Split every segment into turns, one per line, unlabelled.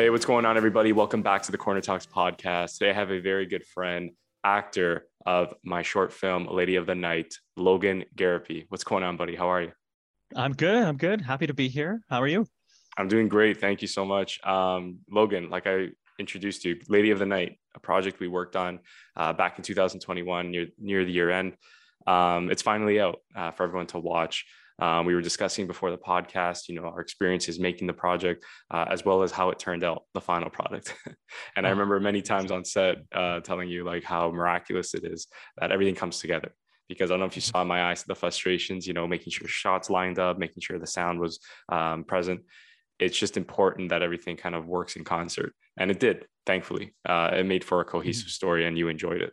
Hey, what's going on, everybody? Welcome back to the Corner Talks podcast. Today, I have a very good friend, actor of my short film, Lady of the Night, Logan Garapi. What's going on, buddy? How are you?
I'm good. I'm good. Happy to be here. How are you?
I'm doing great. Thank you so much. Um, Logan, like I introduced you, Lady of the Night, a project we worked on uh, back in 2021 near, near the year end. Um, it's finally out uh, for everyone to watch. Um, we were discussing before the podcast, you know, our experiences making the project, uh, as well as how it turned out, the final product. and I remember many times on set uh, telling you like how miraculous it is that everything comes together. Because I don't know if you saw my eyes, the frustrations, you know, making sure shots lined up, making sure the sound was um, present. It's just important that everything kind of works in concert, and it did. Thankfully, uh, it made for a cohesive mm-hmm. story, and you enjoyed it.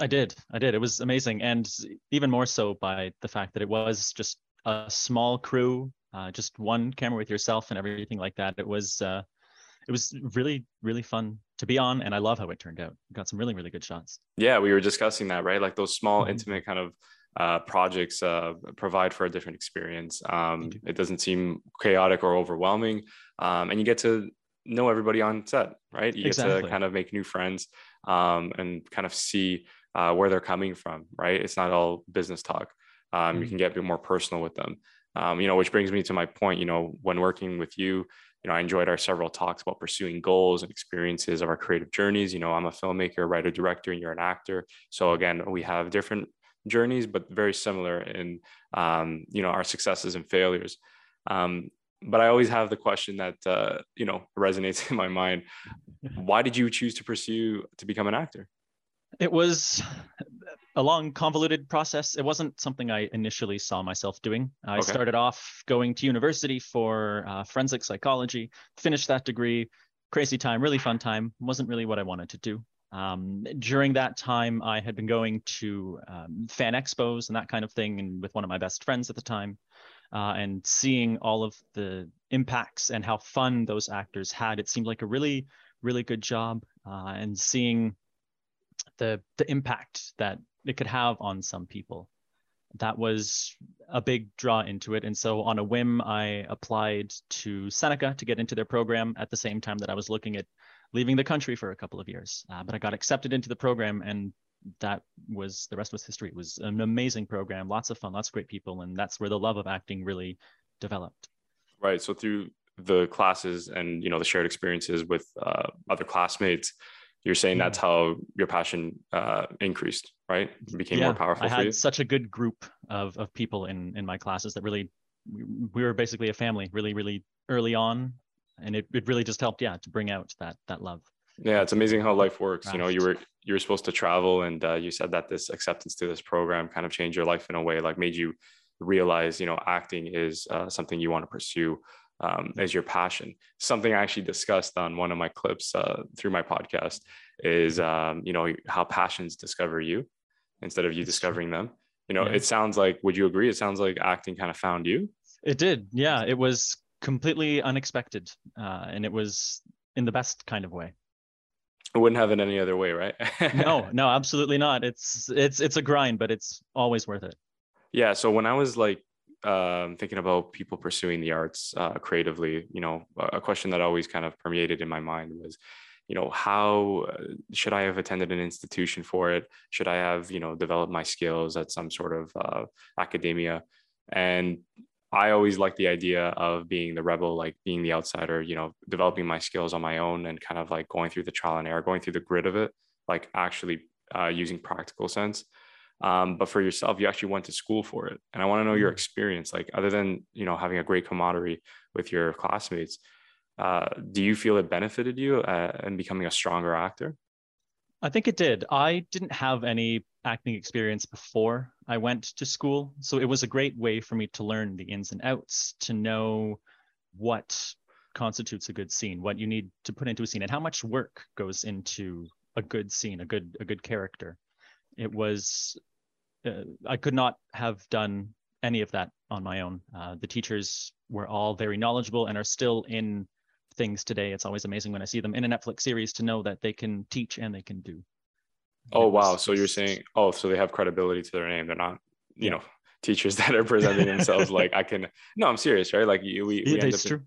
I did. I did. It was amazing. And even more so by the fact that it was just a small crew, uh, just one camera with yourself and everything like that. It was uh, it was really really fun to be on, and I love how it turned out. got some really really good shots.
Yeah, we were discussing that, right? Like those small, mm-hmm. intimate kind of uh, projects uh, provide for a different experience. Um, it doesn't seem chaotic or overwhelming, um, and you get to know everybody on set, right? You exactly. get to kind of make new friends um, and kind of see uh, where they're coming from, right? It's not all business talk um, you mm-hmm. can get a bit more personal with them. Um, you know which brings me to my point you know when working with you you know i enjoyed our several talks about pursuing goals and experiences of our creative journeys. You know i'm a filmmaker writer director and you're an actor. So again we have different journeys but very similar in um, you know our successes and failures. Um, but i always have the question that uh, you know resonates in my mind. Why did you choose to pursue to become an actor
it was a long, convoluted process. It wasn't something I initially saw myself doing. I okay. started off going to university for uh, forensic psychology, finished that degree. Crazy time, really fun time. Wasn't really what I wanted to do. Um, during that time, I had been going to um, fan expos and that kind of thing, and with one of my best friends at the time, uh, and seeing all of the impacts and how fun those actors had. It seemed like a really, really good job, uh, and seeing the the impact that it could have on some people. That was a big draw into it. And so on a whim, I applied to Seneca to get into their program at the same time that I was looking at leaving the country for a couple of years. Uh, but I got accepted into the program and that was the rest was history. It was an amazing program, lots of fun, lots of great people. And that's where the love of acting really developed.
Right. So through the classes and, you know, the shared experiences with uh, other classmates, you're saying that's how your passion uh, increased, right? It became yeah, more powerful.
I had such a good group of of people in in my classes that really we were basically a family, really, really early on, and it, it really just helped, yeah, to bring out that that love.
Yeah, it's amazing how life works. You know, you were you were supposed to travel, and uh, you said that this acceptance to this program kind of changed your life in a way, like made you realize, you know, acting is uh, something you want to pursue um, as your passion. Something I actually discussed on one of my clips uh, through my podcast is, um, you know, how passions discover you instead of you discovering them. You know, yeah. it sounds like, would you agree? It sounds like acting kind of found you.
It did. Yeah. It was completely unexpected. Uh, and it was in the best kind of way.
I wouldn't have it any other way, right?
no, no, absolutely not. It's, it's, it's a grind, but it's always worth it.
Yeah. So when I was like um, thinking about people pursuing the arts uh, creatively, you know, a question that always kind of permeated in my mind was, you know, how uh, should I have attended an institution for it? Should I have, you know, developed my skills at some sort of uh, academia? And I always like the idea of being the rebel, like being the outsider, you know, developing my skills on my own and kind of like going through the trial and error, going through the grit of it, like actually uh, using practical sense um, but for yourself you actually went to school for it. And i want to know your mm. experience like other than you know having a great camaraderie with your classmates uh, do you feel it benefited you uh, in becoming a stronger actor?
I think it did. I didn't have any acting experience before i went to school so it was a great way for me to learn the ins and outs to know what constitutes a good scene what you need to put into a scene and how much work goes into a good scene a good a good character it was uh, I could not have done any of that on my own. Uh, the teachers were all very knowledgeable and are still in things today. It's always amazing when I see them in a Netflix series to know that they can teach and they can do.
Oh wow! So you're saying, oh, so they have credibility to their name. They're not, you yeah. know, teachers that are presenting themselves like I can. No, I'm serious, right? Like we, we
end up. In,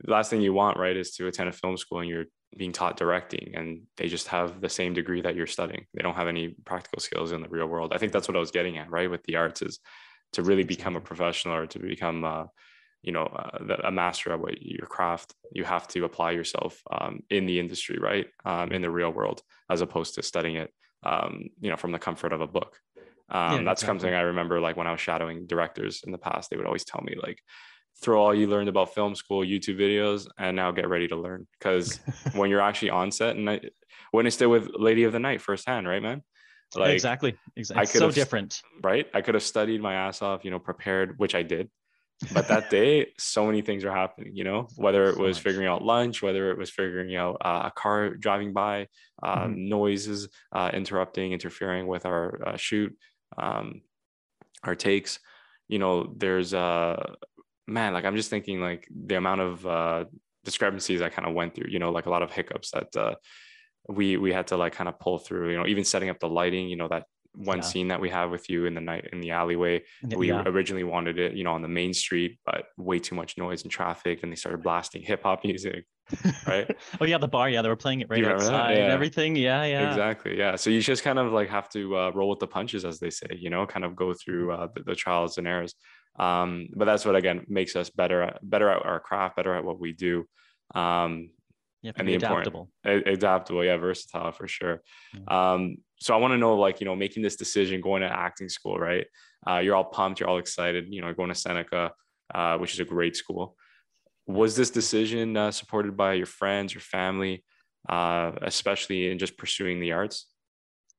the last thing you want, right, is to attend a film school and you're being taught directing and they just have the same degree that you're studying. They don't have any practical skills in the real world. I think that's what I was getting at, right, with the arts is to really become a professional or to become, uh, you know, uh, a master at what your craft. You have to apply yourself um, in the industry, right, um, in the real world, as opposed to studying it, um, you know, from the comfort of a book. Um, yeah, that's exactly. something I remember, like when I was shadowing directors in the past, they would always tell me, like, throw all you learned about film school YouTube videos and now get ready to learn because when you're actually on set and I witnessed it with Lady of the Night firsthand, right, man?
Like exactly, exactly. I could so have, different,
right? I could have studied my ass off, you know, prepared, which I did. But that day, so many things are happening, you know, whether it was figuring out lunch, whether it was figuring out uh, a car driving by, uh, mm-hmm. noises uh, interrupting, interfering with our uh, shoot, um, our takes. You know, there's uh, man, like I'm just thinking like the amount of uh, discrepancies I kind of went through, you know, like a lot of hiccups that uh, we we had to like kind of pull through, you know, even setting up the lighting, you know, that one yeah. scene that we have with you in the night in the alleyway. We yeah. originally wanted it, you know, on the main street, but way too much noise and traffic, and they started blasting hip hop music. Right.
oh yeah, the bar. Yeah, they were playing it right outside yeah. and everything. Yeah, yeah.
Exactly. Yeah. So you just kind of like have to uh, roll with the punches, as they say. You know, kind of go through uh, the, the trials and errors. Um, but that's what again makes us better at better at our craft, better at what we do. Um,
yeah, and the adaptable.
adaptable, yeah, versatile for sure. Yeah. Um, so I want to know, like, you know, making this decision, going to acting school, right? Uh, you're all pumped, you're all excited, you know, going to Seneca, uh, which is a great school. Was this decision uh, supported by your friends, your family, uh, especially in just pursuing the arts?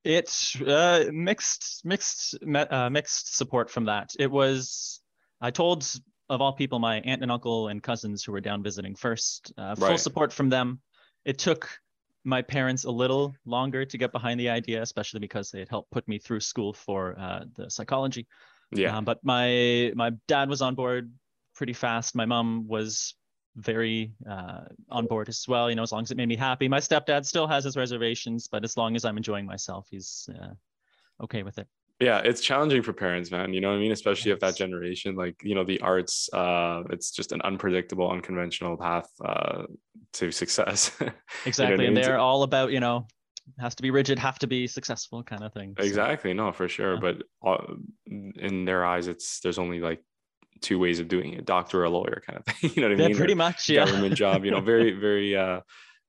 It's uh, mixed, mixed, uh, mixed support from that. It was I told, of all people, my aunt and uncle and cousins who were down visiting first. Uh, full right. support from them. It took my parents a little longer to get behind the idea, especially because they had helped put me through school for uh, the psychology.
Yeah.
Um, but my my dad was on board pretty fast. My mom was very uh, on board as well. You know, as long as it made me happy. My stepdad still has his reservations, but as long as I'm enjoying myself, he's uh, okay with it
yeah it's challenging for parents man you know what i mean especially yes. if that generation like you know the arts uh it's just an unpredictable unconventional path uh to success
exactly you know and they're all about you know has to be rigid have to be successful kind of thing
exactly no for sure yeah. but uh, in their eyes it's there's only like two ways of doing it doctor or a lawyer kind of thing you know what i
yeah,
mean
pretty or much yeah
government job you know very very uh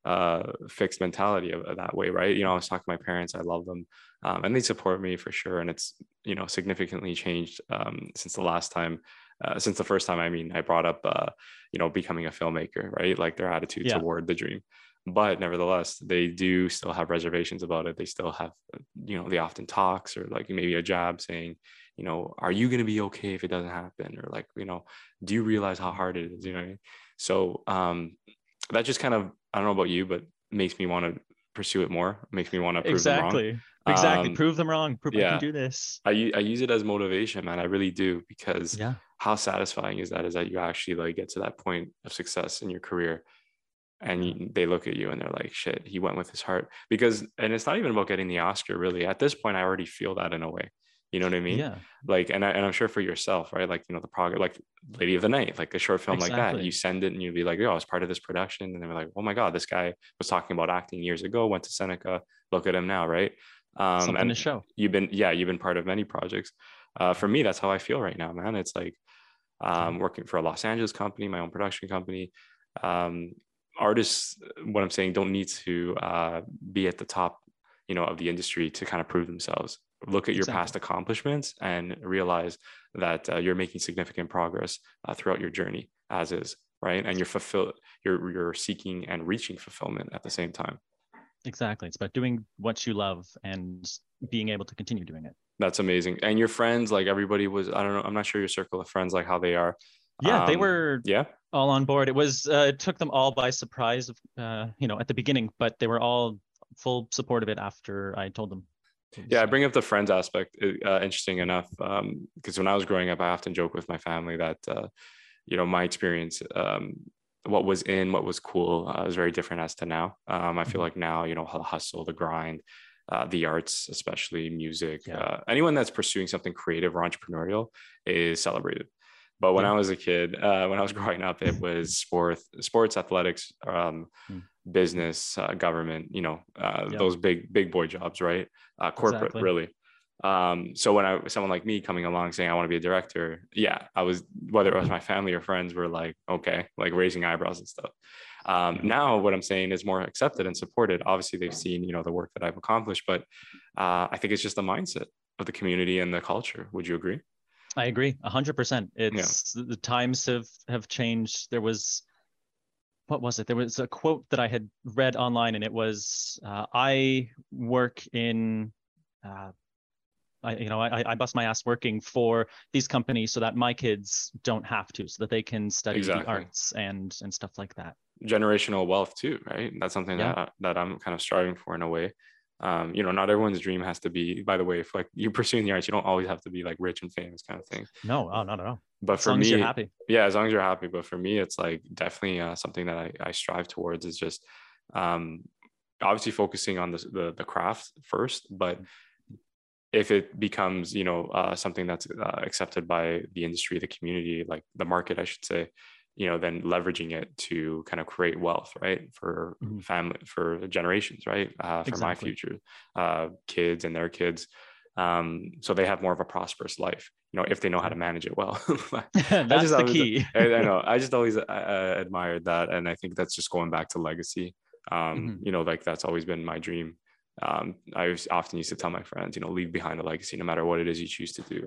uh, fixed mentality of, of, that way, right? You know, I was talking to my parents, I love them, um, and they support me for sure, and it's you know significantly changed um, since the last time, uh, since the first time. I mean, I brought up uh, you know becoming a filmmaker, right? Like their attitude yeah. toward the dream, but nevertheless, they do still have reservations about it. They still have, you know, they often talks or like maybe a jab saying, you know, are you going to be okay if it doesn't happen? Or like, you know, do you realize how hard it is? You know, so um, that just kind of I don't know about you, but makes me want to pursue it more. Makes me want to prove
exactly.
them wrong.
Exactly. Um, prove them wrong. Prove yeah. I can do this.
I, I use it as motivation, man. I really do because yeah. how satisfying is that? Is that you actually like get to that point of success in your career and you, they look at you and they're like, shit, he went with his heart. Because, and it's not even about getting the Oscar really. At this point, I already feel that in a way. You know what I mean?
Yeah.
Like, and, I, and I'm sure for yourself, right? Like, you know, the progress, like Lady of the Night, like a short film exactly. like that, you send it and you'd be like, oh, I was part of this production. And they're like, oh my God, this guy was talking about acting years ago, went to Seneca, look at him now, right?
Um, Something and to show.
You've been, yeah, you've been part of many projects. Uh, for me, that's how I feel right now, man. It's like um, working for a Los Angeles company, my own production company. Um, artists, what I'm saying, don't need to uh, be at the top, you know, of the industry to kind of prove themselves look at your exactly. past accomplishments and realize that uh, you're making significant progress uh, throughout your journey as is right and you're fulfilled you're you're seeking and reaching fulfillment at the same time
exactly. It's about doing what you love and being able to continue doing it.
That's amazing. And your friends like everybody was i don't know i'm not sure your circle of friends like how they are.
Yeah um, they were
yeah.
all on board. It was uh, it took them all by surprise uh, you know at the beginning but they were all full support of it after i told them.
Yeah, I bring up the friends aspect. Uh, interesting enough, because um, when I was growing up, I often joke with my family that, uh, you know, my experience, um, what was in, what was cool, uh, is very different as to now. Um, I feel mm-hmm. like now, you know, the hustle, the grind, uh, the arts, especially music, yeah. Uh, anyone that's pursuing something creative or entrepreneurial is celebrated. But when yeah. I was a kid, uh, when I was growing up, it was sports, sports, athletics, um, mm. business, uh, government. You know, uh, those big big boy jobs, right? Uh, corporate, exactly. really. Um, so when I someone like me coming along saying I want to be a director, yeah, I was whether it was my family or friends were like, okay, like raising eyebrows and stuff. Um, now what I'm saying is more accepted and supported. Obviously, they've seen you know the work that I've accomplished, but uh, I think it's just the mindset of the community and the culture. Would you agree?
I agree, hundred percent. It's yeah. the times have have changed. There was what was it? There was a quote that I had read online, and it was, uh, "I work in." Uh, I, you know, I, I bust my ass working for these companies so that my kids don't have to, so that they can study exactly. the arts and and stuff like that.
Generational wealth too, right? That's something yeah. that that I'm kind of striving for in a way. Um, you know, not everyone's dream has to be. By the way, if like you're pursuing the arts, you don't always have to be like rich and famous kind of thing.
No, oh, not at all.
But as for me, you're happy. Yeah, as long as you're happy. But for me, it's like definitely uh, something that I, I strive towards is just um, obviously focusing on the, the, the craft first, but if it becomes you know uh, something that's uh, accepted by the industry the community like the market i should say you know then leveraging it to kind of create wealth right for mm-hmm. family for generations right uh, for exactly. my future uh, kids and their kids um, so they have more of a prosperous life you know if they know how to manage it well
that's just, the key
I, I, know i just always uh, admired that and i think that's just going back to legacy um, mm-hmm. you know like that's always been my dream um, I often used to tell my friends, you know, leave behind a legacy no matter what it is you choose to do.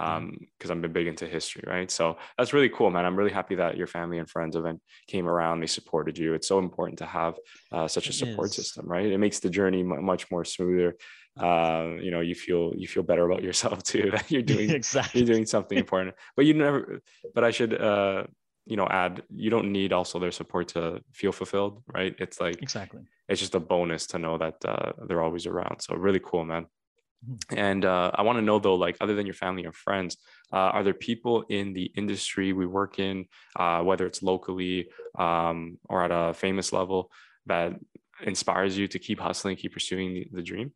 Um, because I'm been big into history, right? So that's really cool, man. I'm really happy that your family and friends event came around. They supported you. It's so important to have uh, such a support system, right? It makes the journey much more smoother. Uh, you know, you feel you feel better about yourself too that you're doing exactly you're doing something important. But you never. But I should uh, you know add you don't need also their support to feel fulfilled right? It's like
exactly.
it's just a bonus to know that uh, they're always around. So really cool man. Mm-hmm. and uh, i want to know though like other than your family and friends uh, are there people in the industry we work in uh, whether it's locally um, or at a famous level that inspires you to keep hustling keep pursuing the, the dream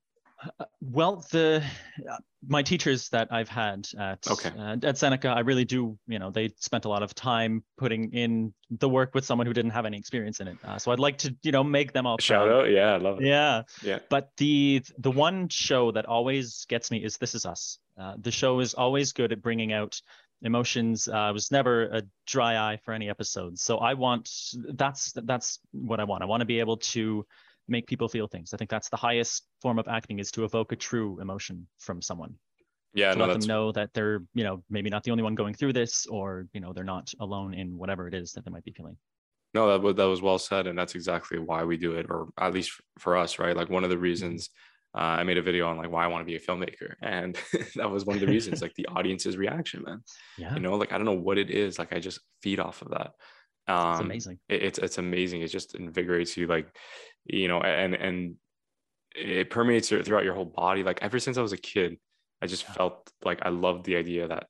well, the uh, my teachers that I've had at okay. uh, at Seneca, I really do. You know, they spent a lot of time putting in the work with someone who didn't have any experience in it. Uh, so I'd like to, you know, make them all
shout out. Yeah, I love it.
Yeah,
yeah.
But the the one show that always gets me is This Is Us. Uh, the show is always good at bringing out emotions. Uh, I was never a dry eye for any episodes. So I want that's that's what I want. I want to be able to make people feel things. I think that's the highest form of acting is to evoke a true emotion from someone.
Yeah,
to no, let them know that they're, you know, maybe not the only one going through this, or you know, they're not alone in whatever it is that they might be feeling.
No, that was that was well said, and that's exactly why we do it, or at least for us, right? Like one of the mm-hmm. reasons uh, I made a video on like why I want to be a filmmaker, and that was one of the reasons, like the audience's reaction, man. Yeah. You know, like I don't know what it is, like I just feed off of that.
Um, it's amazing.
It, it's it's amazing. It just invigorates you, like you know, and and it permeates throughout your whole body. Like ever since I was a kid, I just yeah. felt like I loved the idea that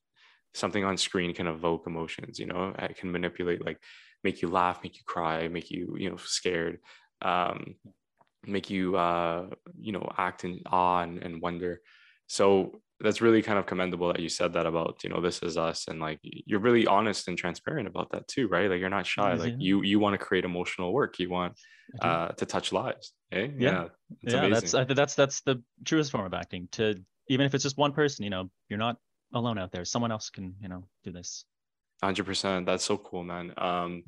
something on screen can evoke emotions. You know, it can manipulate, like make you laugh, make you cry, make you you know scared, um, make you uh, you know act in awe and, and wonder. So that's really kind of commendable that you said that about you know this is us and like you're really honest and transparent about that too right like you're not shy like you you want to create emotional work you want uh to touch lives eh?
yeah. Yeah, yeah that's I, that's that's the truest form of acting to even if it's just one person you know you're not alone out there. Someone else can you know do this.
100% that's so cool man. Um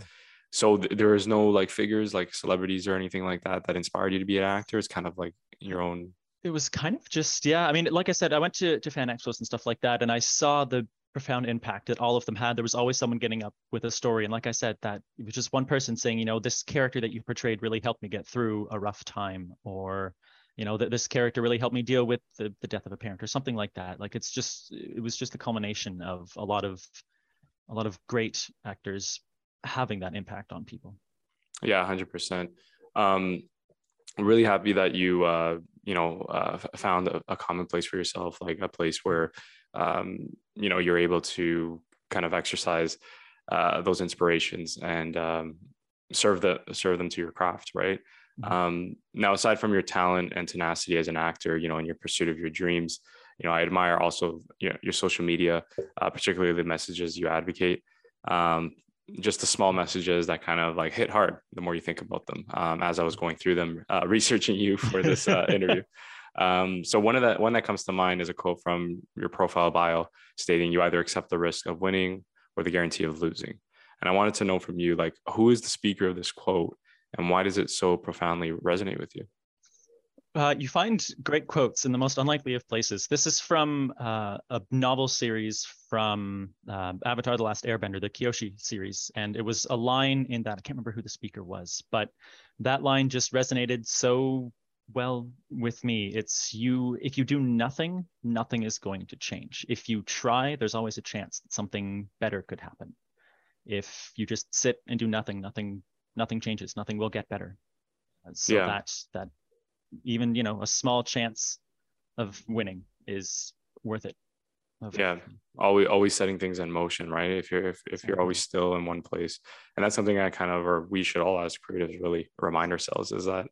so th- there is no like figures like celebrities or anything like that that inspired you to be an actor? It's kind of like your own
it was kind of just yeah i mean like i said i went to, to fan expos and stuff like that and i saw the profound impact that all of them had. There was always someone getting up with a story. And like i said that it was just one person saying you know this character that you portrayed really helped me get through a rough time or you know that this character really helped me deal with the, the death of a parent or something like that. Like it's just it was just the culmination of a lot of a lot of great actors having that impact on people.
Yeah 100% um really happy that you uh, you know uh, found a, a, common place for yourself, like a place where um, you know you're able to kind of exercise uh, those inspirations and um, serve the serve them to your craft, right? Mm-hmm. Um, now, aside from your talent and tenacity as an actor, you know, in your pursuit of your dreams, you know, I admire also you know, your social media, uh, particularly the messages you advocate. Um, just the small messages that kind of like hit hard the more you think about them um, as i was going through them uh, researching you for this uh, interview um, so one of that one that comes to mind is a quote from your profile bio stating you either accept the risk of winning or the guarantee of losing. And i wanted to know from you like who is the speaker of this quote and why does it so profoundly resonate with you?
Uh, you find great quotes in the most unlikely of places. This is from uh, a novel series from uh, Avatar: The Last Airbender, the Kyoshi series, and it was a line in that I can't remember who the speaker was, but that line just resonated so well with me. It's you. If you do nothing, nothing is going to change. If you try, there's always a chance that something better could happen. If you just sit and do nothing, nothing, nothing changes. Nothing will get better. Uh, so yeah. that that even you know a small chance of winning is worth it
yeah always always setting things in motion right if you're if, if you're always still in one place and that's something i kind of or we should all as creatives really remind ourselves is that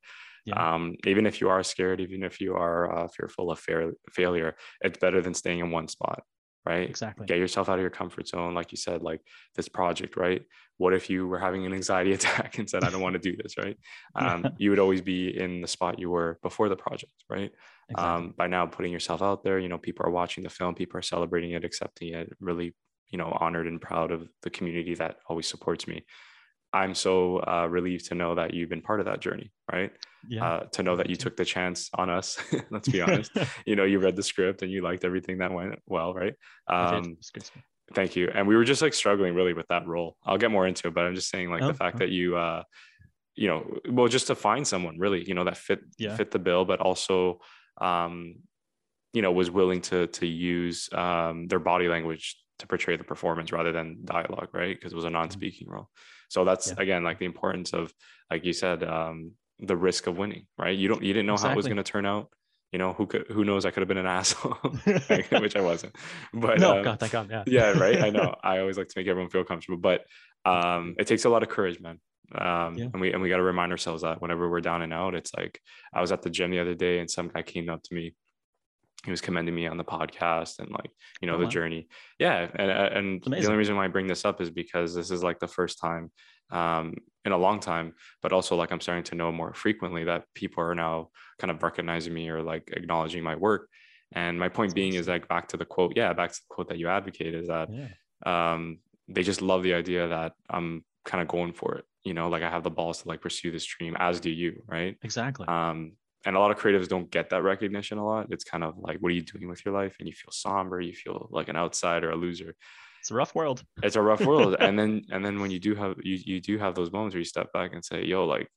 yeah. um, even if you are scared even if you are uh, fearful of fair, failure it's better than staying in one spot right?
Exactly.
Get yourself out of your comfort zone like you said like this project right? What if you were having an anxiety attack and said i don't want to do this right? Um, you would always be in the spot you were before the project right? Exactly. um, by now putting yourself out there you know people are watching the film people are celebrating it accepting it really you know honored and proud of the community that always supports me I'm so uh, relieved to know that you've been part of that journey, right? Yeah. Uh, to know that you took the chance on us. Let's be honest. you know, you read the script and you liked everything that went well, right? Um, thank you. And we were just like struggling really with that role. I'll get more into it, but I'm just saying like oh, the fact oh. that you, uh, you know, well, just to find someone really, you know, that fit yeah. fit the bill, but also, um, you know, was willing to to use um, their body language to portray the performance rather than dialogue, right? Because it was a mm-hmm. non-speaking role. So that's yeah. again like the importance of, like you said, um, the risk of winning, right? You don't you didn't know exactly. how it was going to turn out. You know who could who knows? I could have been an asshole, which I wasn't. But
no, um, God, thank God, yeah,
yeah, right. I know. I always like to make everyone feel comfortable, but um, it takes a lot of courage, man. Um, yeah. and we and we got to remind ourselves that whenever we're down and out, it's like I was at the gym the other day and some guy came up to me he was commending me on the podcast and like you know oh, the wow. journey yeah and and the only reason why i bring this up is because this is like the first time um, in a long time but also like i'm starting to know more frequently that people are now kind of recognizing me or like acknowledging my work and my point That's being awesome. is like back to the quote yeah back to the quote that you advocate is that yeah. um, they just love the idea that i'm kind of going for it you know like i have the balls to like pursue this dream as do you right
exactly
um and a lot of creatives don't get that recognition a lot. It's kind of like, what are you doing with your life? And you feel somber, you feel like an outsider, a loser.
It's a rough world.
It's a rough world. and then and then when you do have you you do have those moments where you step back and say, yo, like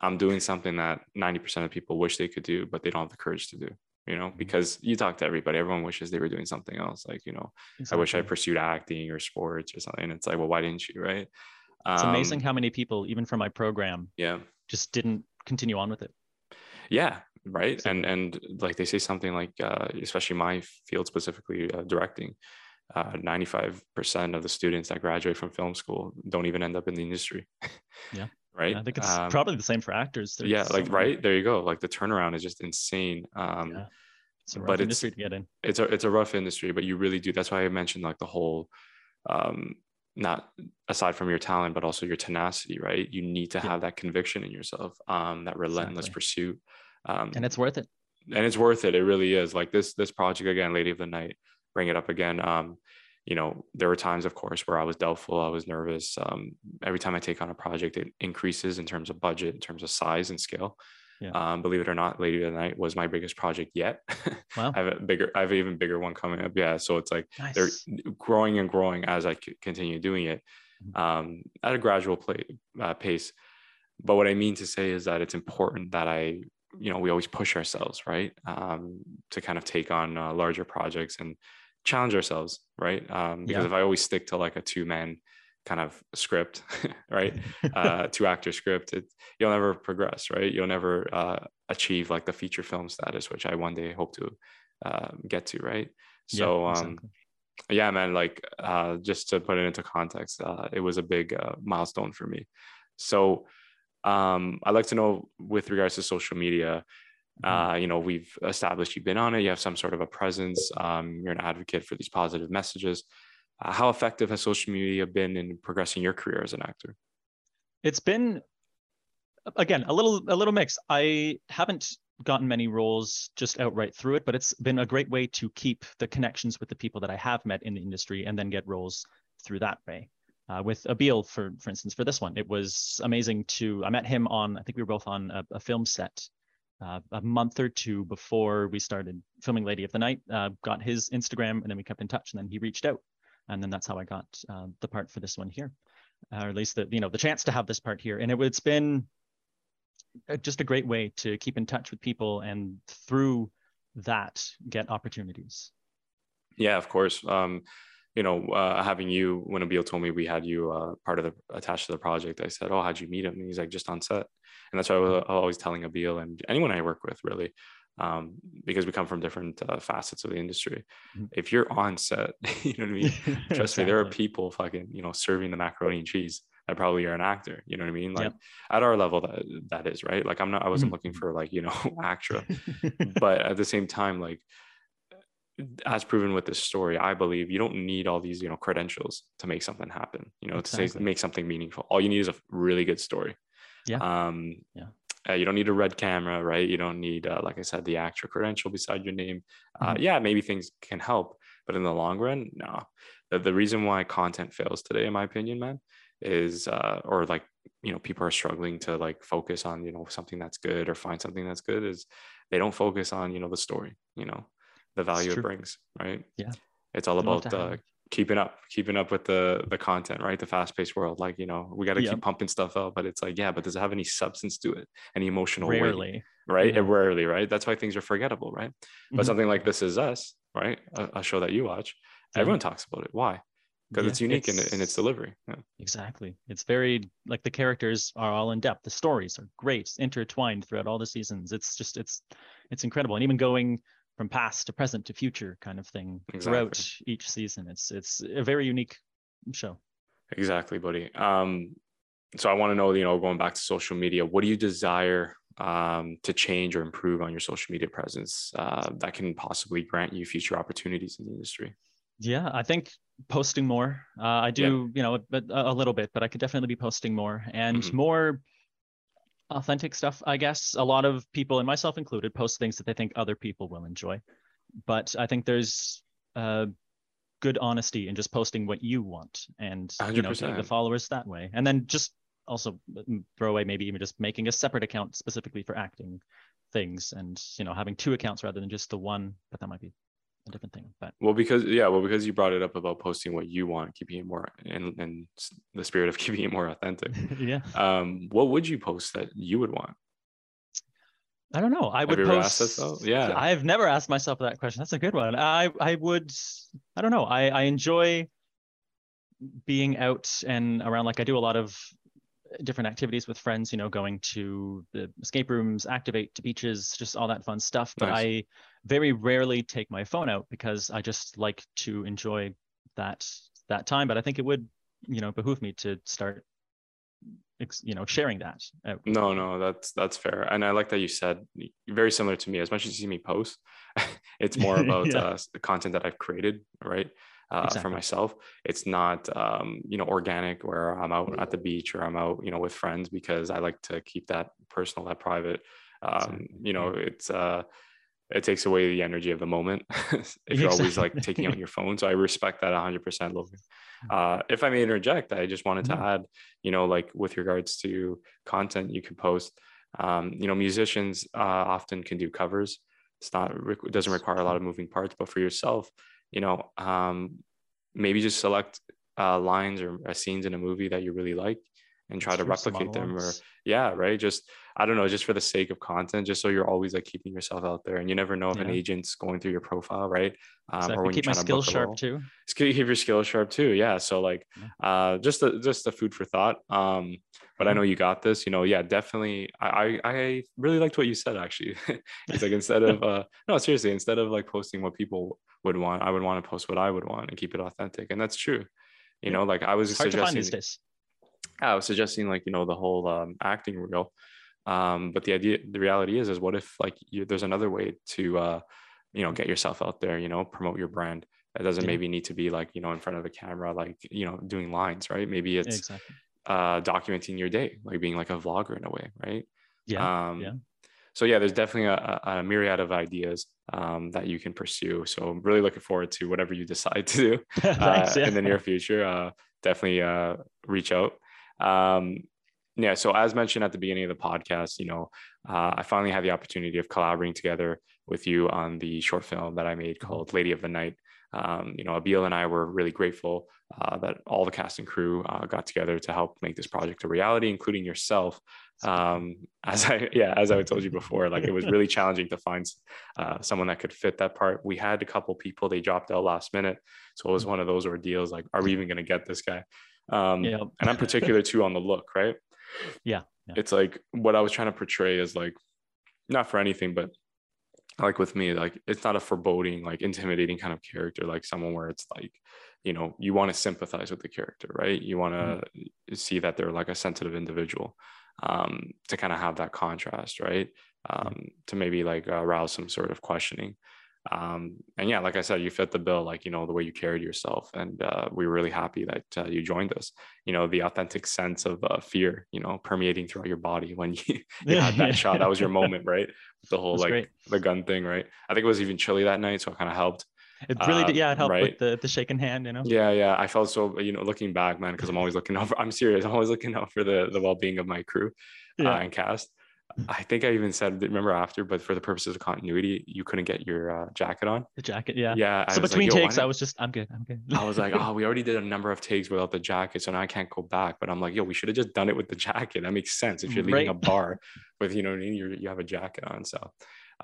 I'm doing something that 90% of people wish they could do, but they don't have the courage to do. You know, mm-hmm. because you talk to everybody, everyone wishes they were doing something else. Like, you know, exactly. I wish I pursued acting or sports or something. And it's like, well, why didn't you? Right.
It's um, amazing how many people, even from my program,
yeah,
just didn't continue on with it
yeah right? And and like they say something like uh, especially my field specifically uh, directing uh, 95% of the students that graduate from film school don't even end up in the industry.
Yeah.
Right?
Yeah, i think it's um, probably the same for actors.
There's yeah like right? There you go. Like the turnaround is just insane. Um yeah.
it's a rough but industry to get in.
it's a it's a rough industry but you really do that's why i mentioned like the whole um not aside from your talent but also your tenacity right? You need to yeah. have that conviction in yourself um that relentless exactly. pursuit
um and it's worth it.
and it's worth it. It really is. Like this this project again lady of the night bring it up again. Um you know there were times of course where i was doubtful i was nervous. Um every time i take on a project it increases in terms of budget in terms of size and scale yeah. Um, believe it or not, Lady of the Night was my biggest project yet. Wow. I have a bigger, I have an even bigger one coming up. Yeah. So it's like nice. they're growing and growing as I continue doing it mm-hmm. um, at a gradual play, uh, pace. But what I mean to say is that it's important that I, you know, we always push ourselves, right? Um, to kind of take on uh, larger projects and challenge ourselves, right? Um, because yeah. if I always stick to like a two man kind of script, right? uh, two actor script, it, you'll never progress, right? You'll never uh, achieve like the feature film status, which I one day hope to uh, get to, right? So, yeah, um, exactly. um, yeah, man, like uh, just to put it into context, uh, it was a big uh, milestone for me. So, um, I'd like to know with regards to social media, Mm-hmm. Uh, you know, we've established you've been on it, you have some sort of a presence, um, you're an advocate for these positive messages. Uh, how effective has social media been in progressing your career as an actor?
It's been again a little a little mix. I haven't gotten many roles just outright through it, but it's been a great way to keep the connections with the people that I have met in the industry and then get roles through that way. Uh, with Abil, for for instance, for this one, it was amazing to. I met him on. I think we were both on a, a film set uh, a month or two before we started filming Lady of the Night. Uh, got his Instagram, and then we kept in touch. And then he reached out, and then that's how I got uh, the part for this one here, or at least the you know the chance to have this part here. And it, it's been uh, just a great way to keep in touch with people, and through that get opportunities.
Yeah, of course. Um, you know, uh, having you when Abil told me we had you uh, part of the attached to the project, I said, "Oh, how'd you meet him?" And he's like, "Just on set." And that's why I was always telling Abil and anyone I work with, really, um, because we come from different uh, facets of the industry. Mm-hmm. If you're on set, you know what I mean. Trust exactly. me, there are people fucking you know serving the macaroni and cheese. That probably you're an actor. You know what I mean? Like yep. at our level, that that is right. Like I'm not. I wasn't mm-hmm. looking for like you know extra, but at the same time, like as proven with this story, I believe you don't need all these, you know, credentials to make something happen, you know, exactly. to say make something meaningful. All you need is a really good story.
Yeah.
Um, yeah. Uh, you don't need a red camera, right? You don't need, uh, like I said, the actor credential beside your name. Uh, mm-hmm. Yeah, maybe things can help, but in the long run, no. The, the reason why content fails today, in my opinion, man, is uh, or like you know people are struggling to like focus on you know something that's good or find something that's good is they don't focus on you know the story. You know, the value it brings, right?
Yeah.
It's all about uh, keeping up, keeping up with the the content, right? The fast paced world. Like, you know, we got to yep. keep pumping stuff out, but it's like, yeah, but does it have any substance to it? Any emotional
rarely,
weight, right? Yeah. rarely, right? That's why things are forgettable, right? Mm-hmm. But something like This Is Us, right? A, a show that you watch, yeah. everyone talks about it. Why? Because yeah, it's unique it's, in, in its delivery. Yeah.
Exactly. It's very like the characters are all in depth. The stories are great, intertwined throughout all the seasons. It's just it's it's incredible. And even going from past to present to future kind of thing exactly. throughout each season. It's it's a very unique show.
Exactly, buddy. Um, so I want to know, you know, going back to social media, what do you desire um, to change or improve on your social media presence uh, that can possibly grant you future opportunities in the industry?
Yeah, I think posting more. Uh, I do, yeah. you know, a, a, little bit, but I could definitely be posting more and mm-hmm. more authentic stuff, I guess. A lot of people, and myself included, post things that they think other people will enjoy. But I think there's uh, good honesty in just posting what you want and 100%. you know the followers that way. And then just also mm, throw away maybe even just making a separate account specifically for acting things and you know having two accounts rather than just the one but that might be a different thing. But
well, because yeah, well, because you brought it up about posting what you want, keeping it more in, in the spirit of keeping it more authentic.
yeah.
Um, what would you post that you would want?
I don't know. I would post.
Ever asked that Yeah.
I've never asked myself that question. That's a good one. I I would. I don't know. I I enjoy being out and around. Like I do a lot of different activities with friends, you know, going to the escape rooms, activate to beaches, just all that fun stuff. But nice. I very rarely take my phone out because I just like to enjoy that that time. But I think it would, you know, behoove me to start you know sharing that
no no that's that's fair and i like that you said very similar to me as much as you see me post it's more about yeah. uh, the content that i've created right uh, exactly. for myself. It's not, um, you know, organic where I'm out at the beach or I'm out, you know, with friends because I like to keep that personal, that private. Um, exactly. You know, it's, uh, it takes away the energy of the moment if you're always like taking out your phone. So I respect that 100%, Logan. Uh, if I may interject, I just wanted to mm-hmm. add, you know, like with regards to content you can post, um, you know, musicians uh, often can do covers. It's not, it doesn't require a lot of moving parts, but for yourself, you know, um, maybe just select uh, lines or uh, scenes in a movie that you really like and try to replicate them or yeah right just i don't know just for the sake of content just so you're always like keeping yourself out there and you never know if yeah. an agent's going through your profile right
um, exactly. or when keep you're my skills sharp too
keep your skills sharp too yeah so like yeah. uh just just a food for thought um but I know you got this. You know, yeah, definitely. I I really liked what you said actually. it's like instead of uh no, seriously, instead of like posting what people would want, I would want to post what I would want and keep it authentic. And that's true. You know, like I was
it's hard
suggesting
to find these days.
I was suggesting like, you know, the whole um, acting reel. Um, but the idea, the reality is, is what if like you, there's another way to, uh, you know, get yourself out there, you know, promote your brand. It doesn't yeah. maybe need to be like, you know, in front of a camera, like, you know, doing lines, right? Maybe it's exactly. uh, documenting your day, like being like a vlogger in a way, right?
Yeah. Um, yeah.
So yeah, there's definitely a, a myriad of ideas um, that you can pursue. So I'm really looking forward to whatever you decide to do Thanks, uh, yeah. in the near future. Uh, definitely uh, reach out. Um, yeah. So as mentioned at the beginning of the podcast, you know, uh, I finally had the opportunity of collaborating together with you on the short film that I made called Lady of the Night. Um, you know, Abil and I were really grateful uh, that all the cast and crew uh, got together to help make this project a reality, including yourself. Um, as I, yeah, as I told you before, like it was really challenging to find uh, someone that could fit that part. We had a couple people, they dropped out last minute. So it was one of those ordeals like, are we even going to get this guy? Um, yeah. and I'm particular too on the look, right?
Yeah,
yeah. It's like what I was trying to portray is like, not for anything, but like with me, like it's not a foreboding, like intimidating kind of character, like someone where it's like, you know, you want to sympathize with the character, right? You want to mm-hmm. see that they're like a sensitive individual um, to kind of have that contrast, right? Um, to maybe like uh, arouse some sort of questioning um, and yeah like i said you fit the bill like you know the way you carried yourself and uh, we were really happy that uh, you joined us you know the authentic sense of uh, fear you know permeating throughout your body when you, you had that shot that was your moment right the whole like great. the gun thing right i think it was even chilly that night so it kind of helped
it really did, yeah, it helped right? with the, the shaking hand, you know.
Yeah, yeah. I felt so, you know, looking back, man, because I'm always looking out for I'm serious, I'm always looking out for the the well-being of my crew yeah. uh, and cast. I think I even said, remember after, but for the purposes of continuity, you couldn't get your uh, jacket on.
The jacket, yeah.
Yeah.
So between like, takes, I was just, I'm good, I'm good.
I was like, oh, we already did a number of takes without the jacket, so now I can't go back. But I'm like, yo, we should have just done it with the jacket. That makes sense if you're leaving right. a bar with, you know, what I mean? you you have a jacket on. So,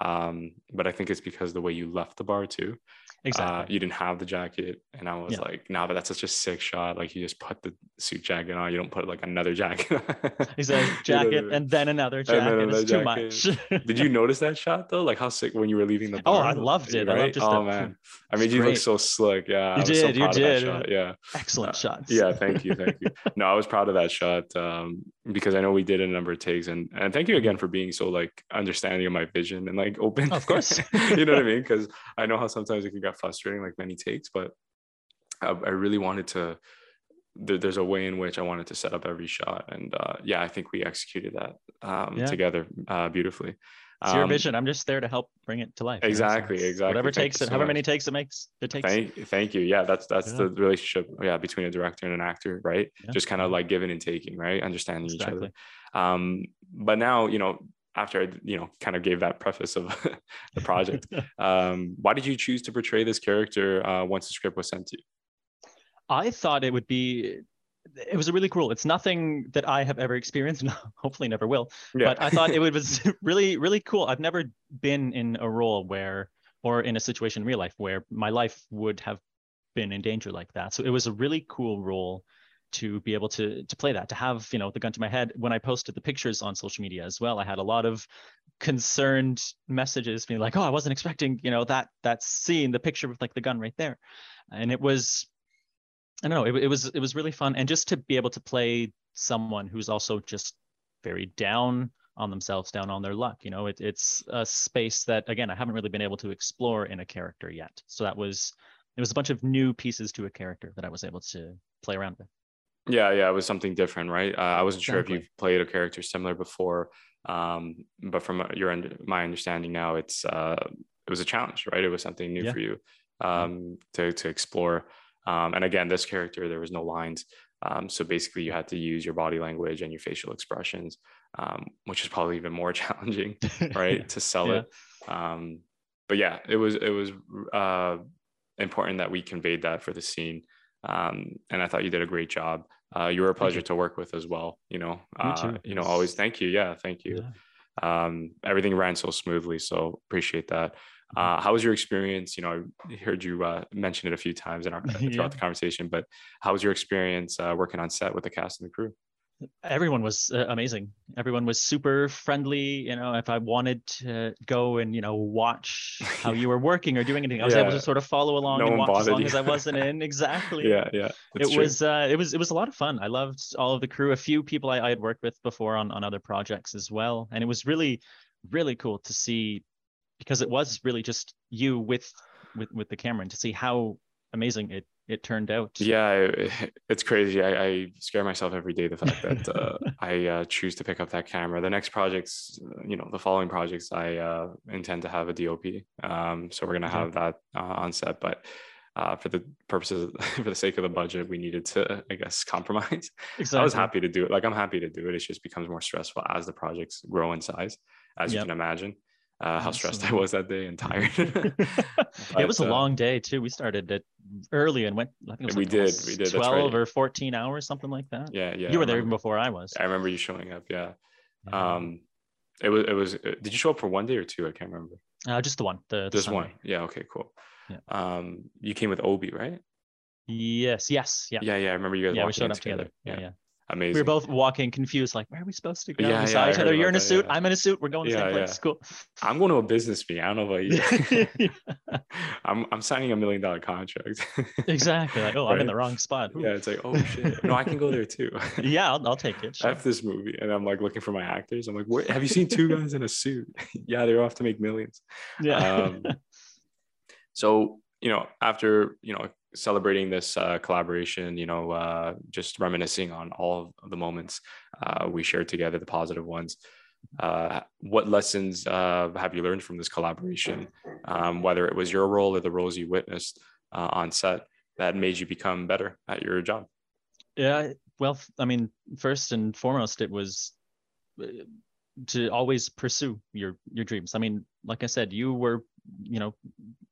um, but I think it's because the way you left the bar too. Exactly. Uh, you didn't have the jacket, and I was yeah. like, "Nah, but that's such a sick shot. Like, you just put the suit jacket on. You don't put like another jacket."
exactly. Jacket and then another jacket. Then another it's jacket.
too much. Did you notice that shot though? Like how sick when you were leaving the.
Bar, oh, I loved it. Right? I loved
just oh man, I made you look so slick. Yeah,
you did.
So
you
did. Yeah,
excellent uh, shots.
Yeah, thank you, thank you. no, I was proud of that shot um, because I know we did a number of takes, and and thank you again for being so like understanding of my vision and like open.
Of course.
you know what I mean? Because I know how sometimes it can get frustrating, like many takes, but I, I really wanted to. There, there's a way in which I wanted to set up every shot, and uh, yeah, I think we executed that um, yeah. together uh, beautifully.
It's your um, vision. I'm just there to help bring it to life.
Exactly, exactly.
Whatever takes it, so however much. many takes it makes, it takes.
Thank, thank you. Yeah, that's that's yeah. the relationship. Yeah, between a director and an actor, right? Yeah. Just kind of like giving and taking, right? Understanding exactly. each other. Um, but now, you know, after I, you know, kind of gave that preface of the project. um, why did you choose to portray this character uh, once the script was sent to you?
I thought it would be. It was a really cool. It's nothing that I have ever experienced, and hopefully never will. Yeah. But I thought it was really, really cool. I've never been in a role where, or in a situation in real life where my life would have been in danger like that. So it was a really cool role to be able to to play that to have you know the gun to my head. When i posted the pictures on social media as well i had a lot of concerned messages being like oh i wasn't expecting you know that that scene the picture with like the gun right there. And it was i don't know it, it was it was really fun. And just to be able to play someone who's also just very down on themselves down on their luck you know it, it's a space that again i haven't really been able to explore in a character yet. So that was it was a bunch of new pieces to a character that i was able to play around with
yeah, yeah, it was something different, right? Uh, I wasn't exactly. sure if you've played a character similar before, um, but from your my understanding now, it's uh, it was a challenge, right? It was something new yeah. for you um, to to explore. Um, and again, this character, there was no lines, um, so basically, you had to use your body language and your facial expressions, um, which is probably even more challenging, right, yeah. to sell yeah. it. Um, but yeah, it was it was uh, important that we conveyed that for the scene. Um, and I thought you did a great job. Uh, you were a pleasure to work with as well. You know, uh, you know, always thank you. Yeah, thank you. Yeah. Um, everything ran so smoothly, so appreciate that. Mm-hmm. Uh, how was your experience? You know, I heard you uh, mention it a few times in our throughout yeah. the conversation, but how was your experience uh, working on set with the cast and the crew?
Everyone was uh, amazing. Everyone was super friendly you know if i wanted to go and you know watch how you were working or doing anything i was yeah. able to sort of follow along no and watch as long you. as i wasn't in. Exactly.
Yeah yeah.
It true. was uh it was it was a lot of fun. I loved all of the crew a few people i, I had worked with before on, on other projects as well. And it was really really cool to see because it was really just you with with with the camera and to see how amazing it it turned out.
Yeah, it's crazy. I, I scare myself every day the fact that uh, I uh, choose to pick up that camera. The next projects, you know, the following projects, I uh, intend to have a DOP. Um, so we're gonna mm-hmm. have that uh, on set, but. Uh, for the purposes, for the sake of the budget, we needed to, I guess, compromise. Exactly. I was happy to do it. Like I'm happy to do it. It just becomes more stressful as the projects grow in size, as yep. you can imagine uh, how stressed I was that day and tired.
but, it was a uh, long day too. We started it early and went. I think it was
we
like
did. We did
twelve right. or fourteen hours, something like that.
Yeah, yeah.
You were there even before I was.
I remember you showing up. Yeah. yeah. Um, it was. It was. Uh, did you show up for one day or two? I can't remember.
Uh, just the one. The, the
just Sunday. one. Yeah. Okay. Cool. Yeah. Um, you came with Obi, right?
Yes. Yes. Yeah.
Yeah. Yeah. I remember you guys.
Yeah, we showed up together. together.
Yeah.
yeah.
Amazing.
We were both walking confused, like, where are we supposed to go? Yeah, we saw yeah, each other. You're in a suit. Yeah. I'm in a suit. We're going to the same place. Cool.
I'm going to a business meeting. I don't know about you. I'm I'm signing a million dollar contract.
exactly. Like, oh, right? I'm in the wrong spot.
Ooh. Yeah, it's like, oh shit. No, I can go there too.
yeah, I'll, I'll take it.
Sure. I have this movie, and I'm like looking for my actors. I'm like, where have you seen two guys in a suit? yeah, they're off to make millions.
Yeah. Um,
so you know, after you know celebrating this uh, collaboration, you know, uh, just reminiscing on all of the moments uh, we shared together, the positive ones. Uh, what lessons uh, have you learned from this collaboration, um, whether it was your role or the roles you witnessed uh, on set that made you become better at your job?
Yeah, well, I mean, first and foremost, it was to always pursue your your dreams. I mean, like I said, you were you know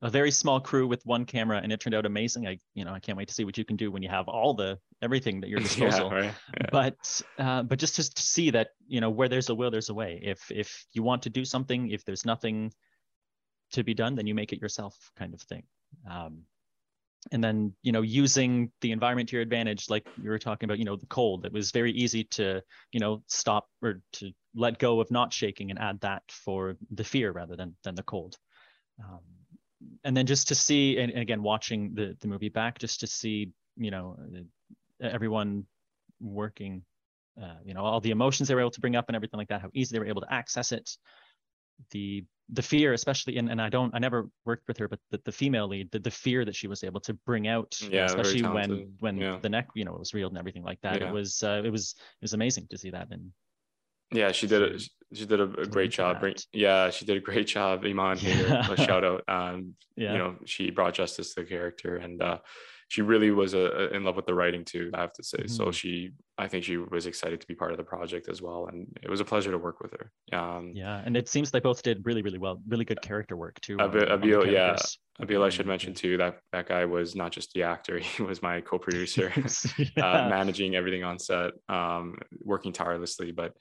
a very small crew with one camera and it turned out amazing i you know i can't wait to see what you can do when you have all the everything at your disposal
yeah, right? yeah.
but uh, but just to, to see that you know where there's a will there's a way if if you want to do something if there's nothing to be done then you make it yourself kind of thing um, and then you know using the environment to your advantage like you were talking about you know the cold it was very easy to you know stop or to let go of not shaking and add that for the fear rather than than the cold um, and then just to see and, and, again watching the the movie back just to see you know everyone working uh, you know all the emotions they were able to bring up and everything like that how easy they were able to access it the the fear especially and, and i don't i never worked with her but the, the female lead the, the fear that she was able to bring out
yeah,
especially when when yeah. the neck you know was reeled and everything like that yeah. it was uh, it was it was amazing to see that and
yeah, she did it. She did a, a great job. Bring, yeah, she did a great job. Iman yeah. a shout out. Um, yeah. you know, she brought justice to the character, and uh, she really was uh, in love with the writing too. I have to say. Mm-hmm. So she, I think she was excited to be part of the project as well, and it was a pleasure to work with her. Um,
yeah, and it seems they both did really, really well. Really good character work too.
Abil, Abil yeah, Abil, I should mention too that that guy was not just the actor; he was my co-producer, uh, yeah. uh, managing everything on set, um, working tirelessly, but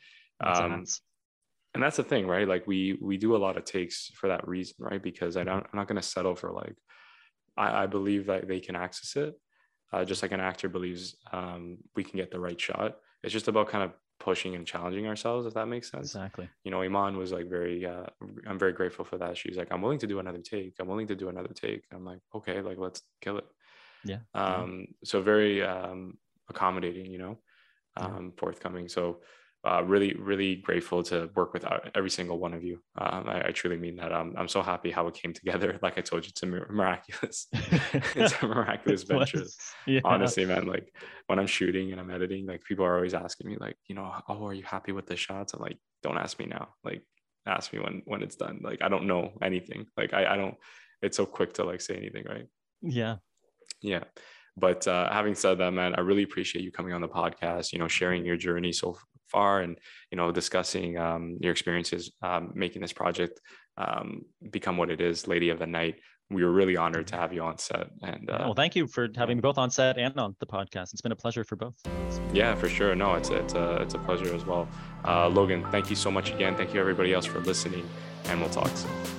um, and that's the thing right? Like we we do a lot of takes for that reason right? Because i don't i'm not going to settle for like I, I believe that they can access it uh, just like an actor believes um, we can get the right shot. It's just about kind of pushing and challenging ourselves if that makes sense.
Exactly.
You know iman was like very uh, i'm very grateful for that. She's like i'm willing to do another take. I'm willing to do another take. I'm like okay like let's kill it.
Yeah
um so very um accommodating you know um yeah. forthcoming. So uh, really, really grateful to work with uh, every single one of you. Um, I, I, truly mean that. Um, I'm so happy how it came together. Like I told you, it's a miraculous, it's a miraculous venture. Yeah. Honestly, man, like when I'm shooting and I'm editing, like people are always asking me, like, you know, oh, are you happy with the shots? I'm like, don't ask me now. Like, ask me when when it's done. Like, I don't know anything. Like, I I don't. It's so quick to like say anything, right?
Yeah.
Yeah. But uh, having said that, man, I really appreciate you coming on the podcast. You know, sharing your journey so far, and you know, discussing um, your experiences um, making this project um, become what it is, Lady of the Night. We were really honored to have you on set. And uh,
well, thank you for having me both on set and on the podcast. It's been a pleasure for both.
Yeah, for sure. No, it's it's a it's a pleasure as well. Uh, Logan, thank you so much again. Thank you everybody else for listening, and we'll talk soon.